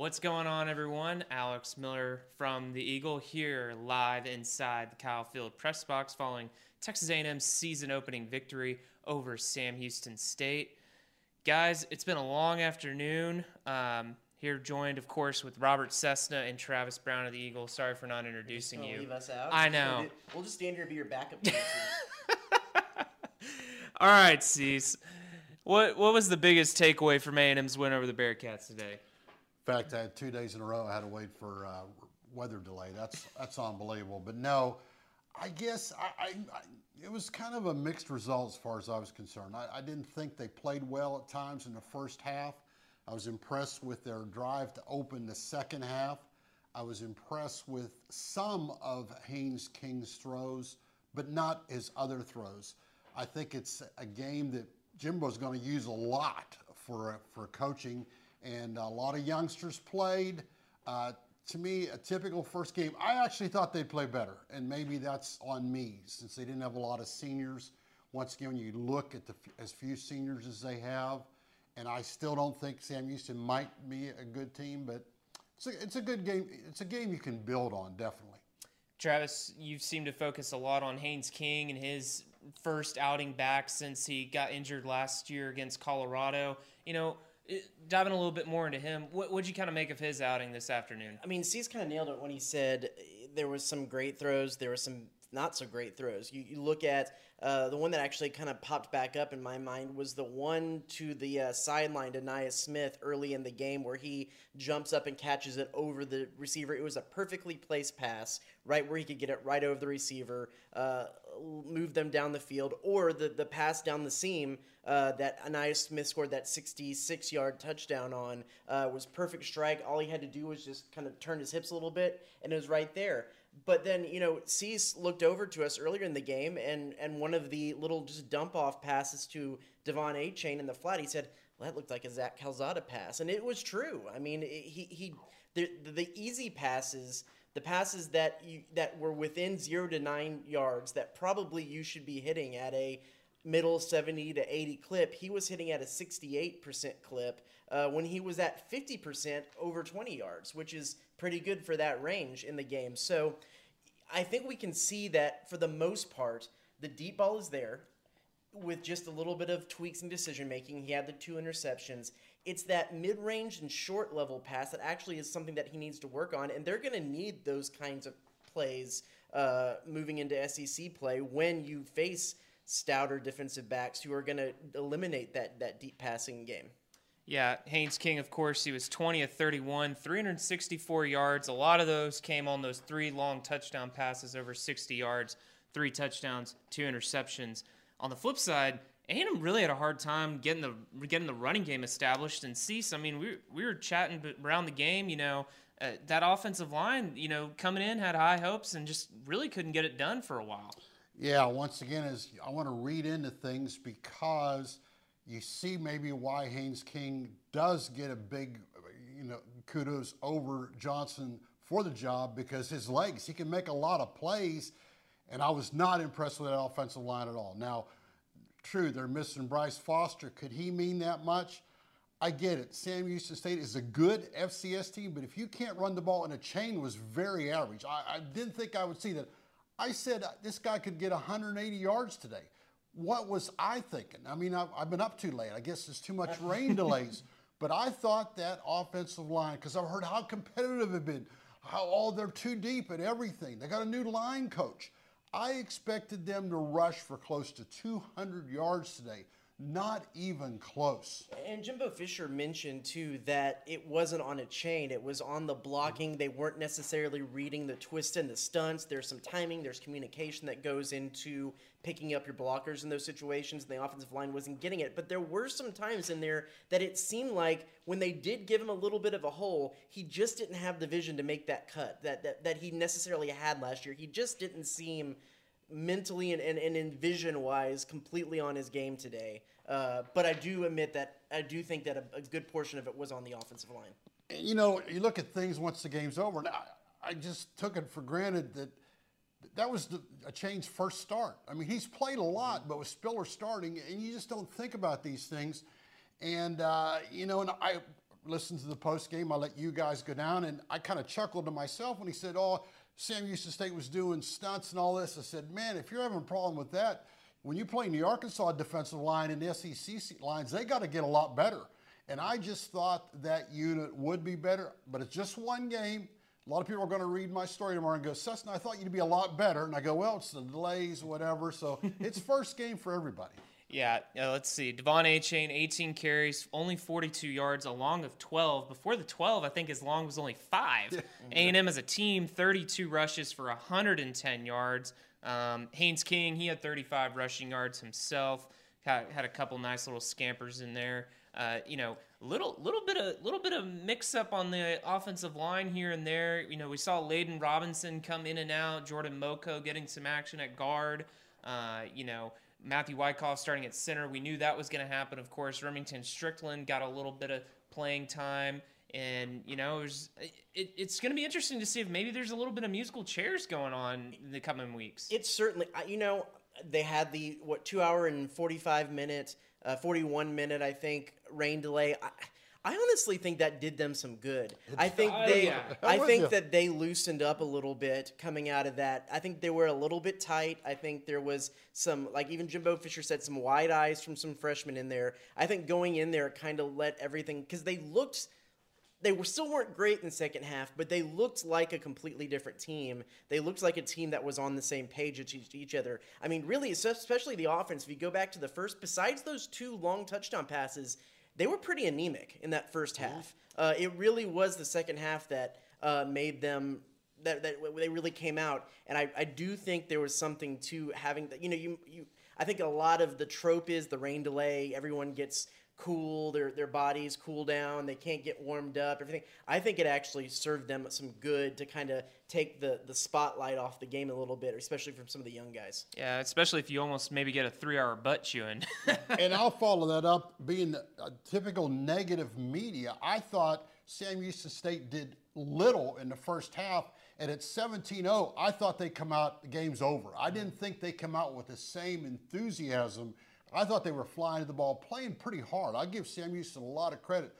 What's going on, everyone? Alex Miller from the Eagle here, live inside the Kyle Field press box, following Texas A&M's season opening victory over Sam Houston State. Guys, it's been a long afternoon. Um, here, joined, of course, with Robert Cessna and Travis Brown of the Eagle. Sorry for not introducing you. Leave us out. I know. We'll just stand here and be your backup. All right, Cease. What what was the biggest takeaway from A&M's win over the Bearkats today? In fact, I had two days in a row. I had to wait for uh, weather delay. That's that's unbelievable. But no, I guess I, I, I, it was kind of a mixed result as far as I was concerned. I, I didn't think they played well at times in the first half. I was impressed with their drive to open the second half. I was impressed with some of Haynes King's throws, but not his other throws. I think it's a game that Jimbo's going to use a lot for for coaching, and a lot of youngsters played. Uh, to me, a typical first game. I actually thought they'd play better, and maybe that's on me since they didn't have a lot of seniors. Once again, you look at the as few seniors as they have, and I still don't think Sam Houston might be a good team, but it's a, it's a good game. It's a game you can build on, definitely. Travis, you seem to focus a lot on Haynes King and his first outing back since he got injured last year against Colorado. You know, diving a little bit more into him, what would you kind of make of his outing this afternoon? I mean, C's kind of nailed it when he said there was some great throws, there were some not so great throws. You, you look at uh, the one that actually kind of popped back up in my mind was the one to the uh, sideline to Ainias Smith early in the game where he jumps up and catches it over the receiver. It was a perfectly placed pass, right where he could get it right over the receiver, uh, move them down the field, or the, the pass down the seam uh, that Ainias Smith scored that 66 yard touchdown on uh, was perfect strike. All he had to do was just kind of turn his hips a little bit, and it was right there. But then, you know, Cease looked over to us earlier in the game, and, and one of the little just dump off passes to De'Von Achane in the flat, he said, well, that looked like a Zach Calzada pass. And it was true. I mean, he, he the, the easy passes, the passes that you, that were within zero to nine yards that probably you should be hitting at a middle 70 to 80 clip, he was hitting at a 68% clip uh, when he was at 50% over 20 yards, which is pretty good for that range in the game. So I think we can see that for the most part, the deep ball is there with just a little bit of tweaks in decision making. He had the two interceptions. It's that mid range and short level pass that actually is something that he needs to work on, and they're going to need those kinds of plays uh, moving into SEC play when you face stouter defensive backs who are going to eliminate that that deep passing game. Yeah, Haynes King, of course, he was 20 of 31, 364 yards. A lot of those came on those three long touchdown passes over 60 yards, three touchdowns, two interceptions. On the flip side, A&M really had a hard time getting the getting the running game established. And Cease, I mean, we we were chatting around the game. You know, uh, that offensive line, you know, coming in had high hopes and just really couldn't get it done for a while. Yeah, once again, is I want to read into things because you see maybe why Haynes King does get a big, you know, kudos over Johnson for the job because his legs, he can make a lot of plays, and I was not impressed with that offensive line at all. Now, true, they're missing Bryce Foster. Could he mean that much? I get it. Sam Houston State is a good FCS team, but if you can't run the ball and Achane was very average, I, I didn't think I would see that. I said uh, this guy could get 180 yards today. What was I thinking? I mean, I've, I've been up too late. I guess there's too much rain delays. But I thought that offensive line, because I've heard how competitive it's been, how all oh, they're too deep at everything. They got a new line coach. I expected them to rush for close to 200 yards today. Not even close. And Jimbo Fisher mentioned too that it wasn't on Achane, it was on the blocking. They weren't necessarily reading the twists and the stunts. There's some timing, there's communication that goes into picking up your blockers in those situations, and the offensive line wasn't getting it. But there were some times in there that it seemed like when they did give him a little bit of a hole, he just didn't have the vision to make that cut that, that, that he necessarily had last year. He just didn't seem mentally and, and, and in vision wise completely on his game today. Uh, but I do admit that I do think that a, a, good portion of it was on the offensive line. You know, you look at things once the game's over, and I, I just took it for granted that that was the, change, first start. I mean, he's played a lot, but with Spiller starting, and you just don't think about these things. And, uh, you know, and I listened to the post game. I let you guys go down, and I kind of chuckled to myself when he said, "Oh, Sam Houston State was doing stunts and all this." I said, "Man, if you're having a problem with that, when you play in the Arkansas defensive line and the SEC lines, they got to get a lot better." And I just thought that unit would be better, but it's just one game. A lot of people are going to read my story tomorrow and go, Cessna, I thought you'd be a lot better. And I go, well, it's the delays, whatever. So it's first game for everybody. Yeah, yeah, let's see. De'Von Achane, 18 carries, only 42 yards, a long of 12. Before the 12, I think his long was only five. A&M as a team, 32 rushes for 110 yards. Um, Haynes King, he had 35 rushing yards himself. Had, had a couple nice little scampers in there. Uh, you know, little little bit of little bit of mix up on the offensive line here and there. You know, we saw Layden Robinson come in and out. Jordan Moko getting some action at guard. Uh, you know, Matthew Wykoff starting at center. We knew that was going to happen. Of course, Remington Strickland got a little bit of playing time. And you know, it was, it, it's going to be interesting to see if maybe there's a little bit of musical chairs going on in the coming weeks. It's certainly, you know, they had the what two hour and forty five minute uh, 41 minute, I think, rain delay. I, I honestly think that did them some good. I think they, yeah. I think that they loosened up a little bit coming out of that. I think they were a little bit tight. I think there was some, like even Jimbo Fisher said, some wide eyes from some freshmen in there. I think going in there kind of let everything because they looked they were still weren't great in the second half, but they looked like a completely different team. They looked like a team that was on the same page with each, each other. I mean, really, especially the offense. If you go back to the first, besides those two long touchdown passes, they were pretty anemic in that first half. Uh, it really was the second half that uh, made them that, that they really came out. And I, I do think there was something to having that. You know, you you. I think a lot of the trope is the rain delay. Everyone gets cool, their their bodies cool down, they can't get warmed up, everything. I think it actually served them some good to kind of take the the spotlight off the game a little bit, especially from some of the young guys. yeah, especially if you almost maybe get a three-hour butt chewing. and I'll follow that up. Being a typical negative media, I thought Sam Houston State did little in the first half, and at 17-0, I thought they come out, the game's over. I didn't think they come out with the same enthusiasm. I thought they were flying to the ball, playing pretty hard. I give Sam Houston a lot of credit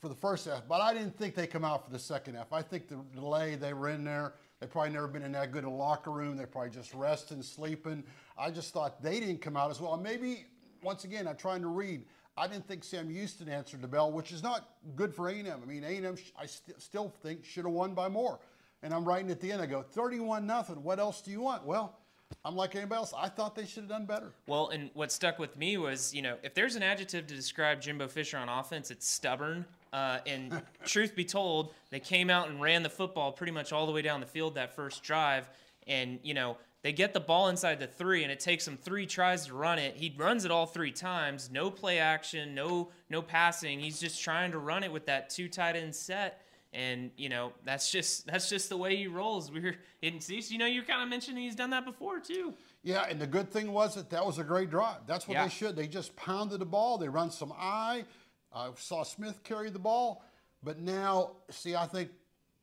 for the first half, but I didn't think they come out for the second half. I think the delay, they were in there. They probably never been in that good a locker room. They're probably just resting, sleeping. I just thought they didn't come out as well. Maybe once again, I'm trying to read. I didn't think Sam Houston answered the bell, which is not good for A&M. I mean, A&M, I st- still think should have won by more. And I'm writing at the end. I go 31 nothing. What else do you want? Well, I'm like anybody else. I thought they should have done better. Well, and what stuck with me was, you know, if there's an adjective to describe Jimbo Fisher on offense, it's stubborn. Uh, and truth be told, they came out and ran the football pretty much all the way down the field that first drive. And, you know, they get the ball inside the three, and it takes them three tries to run it. He runs it all three times. No play action, no no passing. He's just trying to run it with that two tight end set. And you know that's just that's just the way he rolls. We're in, you know you're kind of mentioning he's done that before too. Yeah, and the good thing was that that was a great drive. That's what Yeah. they should. They just pounded the ball. They run some eye. I saw Smith carry the ball, but now, see, I think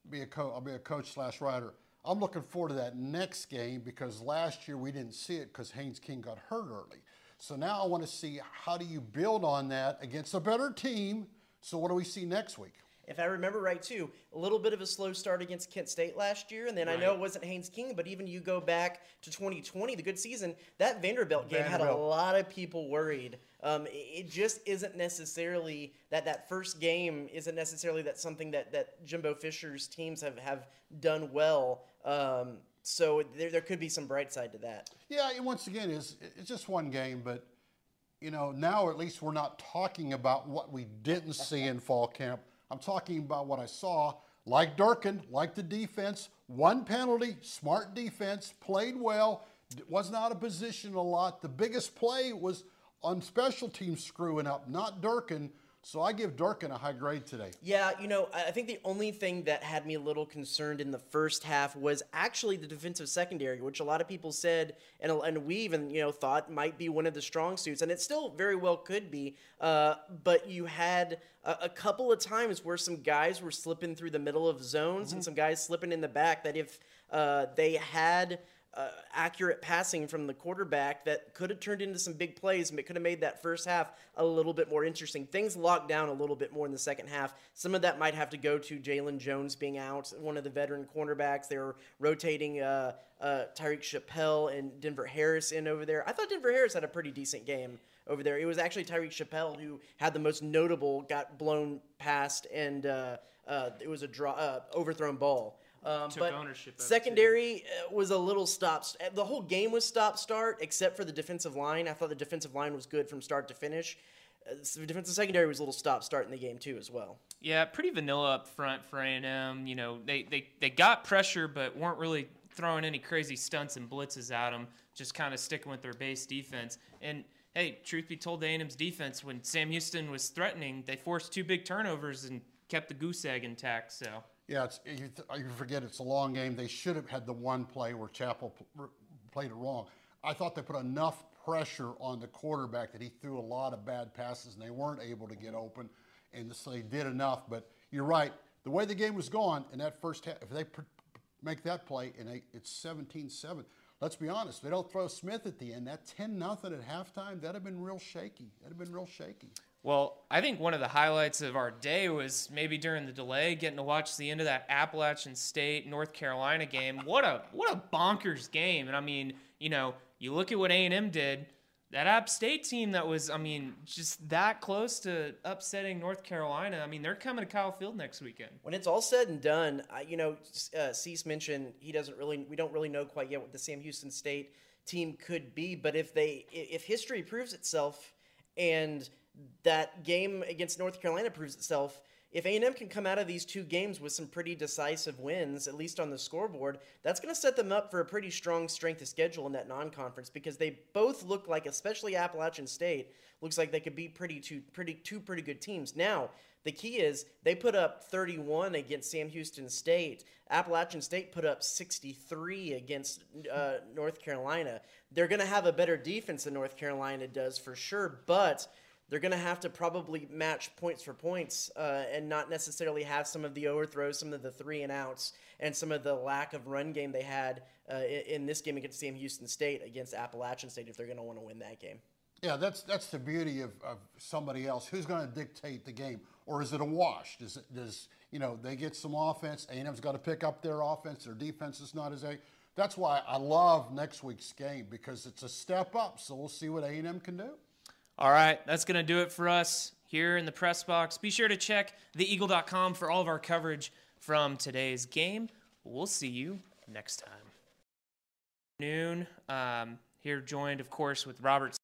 be a co- I'll be a coach slash writer. I'm looking forward to that next game because last year we didn't see it because Haynes King got hurt early. So now I want to see how do you build on that against a better team. So what do we see next week? If I remember right, too, a little bit of a slow start against Kent State last year, and then I know it wasn't Haynes King, but even you go back to 2020, the good season, that Vanderbilt game had a lot of people worried. Um, it- just isn't necessarily that that first game isn't necessarily that something that that Jimbo Fisher's teams have have done well. Um, so there there could be some bright side to that. Yeah, and once again, it's, it's just one game, but you know now at least we're not talking about what we didn't see in fall camp. I'm talking about what I saw, like Durkin, like the defense, one penalty, smart defense, played well, wasn't of position a lot. The biggest play was on special teams screwing up, not Durkin. So I give Durkin a high grade today. Yeah, you know, I think the only thing that had me a little concerned in the first half was actually the defensive secondary, which a lot of people said, and, and we even, you know, thought might be one of the strong suits, and it still very well could be. Uh, but you had a, a couple of times where some guys were slipping through the middle of zones and some guys slipping in the back that if uh, they had uh, accurate passing from the quarterback that could have turned into some big plays and it could have made that first half a little bit more interesting. Things locked down a little bit more in the second half. Some of that might have to go to Jaylon Jones being out, one of the veteran cornerbacks. They were rotating uh, uh, Tyreek Chappell and Denver Harris in over there. I thought Denver Harris had a pretty decent game over there. It was actually Tyreek Chappell who had the most notable, got blown past, and uh, uh, it was a draw, uh, overthrown ball. Um, Took but ownership of secondary uh, was a little stop. The whole game was stop start, except for the defensive line. I thought the defensive line was good from start to finish. Uh, the defensive secondary was a little stop start in the game too, as well. Yeah, pretty vanilla up front for A&M. You know, they, they, they got pressure, but weren't really throwing any crazy stunts and blitzes at them. Just kind of sticking with their base defense. And hey, truth be told, A&M's defense, when Sam Houston was threatening, they forced two big turnovers and kept the goose egg intact. So Yeah, you, you forget it's a long game. They should have had the one play where r- played it wrong. I thought they put enough pressure on the quarterback that he threw a lot of bad passes and they weren't able to get open. And so they did enough. But you're right. The way the game was going in that first half, if they make that play and they, it's 17 7, let's be honest, if they don't throw Smith at the end, that 10 nothing at halftime, that'd have been real shaky. That'd have been real shaky. Well, I think one of the highlights of our day was maybe during the delay, getting to watch the end of that Appalachian State North Carolina game. What a what a bonkers game! And I mean, you know, you look at what A and M did. That App State team that was, I mean, just that close to upsetting North Carolina. I mean, they're coming to Kyle Field next weekend. When it's all said and done, I, you know, uh, Cease mentioned he doesn't really. We don't really know quite yet what the Sam Houston State team could be. But if they, if history proves itself, and that game against North Carolina proves itself, if A and M can come out of these two games with some pretty decisive wins, at least on the scoreboard, that's going to set them up for a pretty strong strength of schedule in that non-conference because they both look like, especially Appalachian State, looks like they could be pretty two pretty two pretty good teams. Now, the key is they put up 31 against Sam Houston State. Appalachian State put up 63 against uh, North Carolina. They're going to have a better defense than North Carolina does for sure, but they're going to have to probably match points for points uh, and not necessarily have some of the overthrows, some of the three and outs, and some of the lack of run game they had uh, in, this game against Sam Houston State against Appalachian State if they're going to want to win that game. Yeah, that's that's the beauty of, of somebody else. Who's going to dictate the game, or is it a wash? Does does you know they get some offense? A and M's got to pick up their offense. Their defense is not as a. That's why I love next week's game because it's a step up. So we'll see what A and M can do. All right, that's going to do it for us here in the press box. Be sure to check theeagle.com for all of our coverage from today's game. We'll see you next time. Noon, um, here joined, of course, with Robert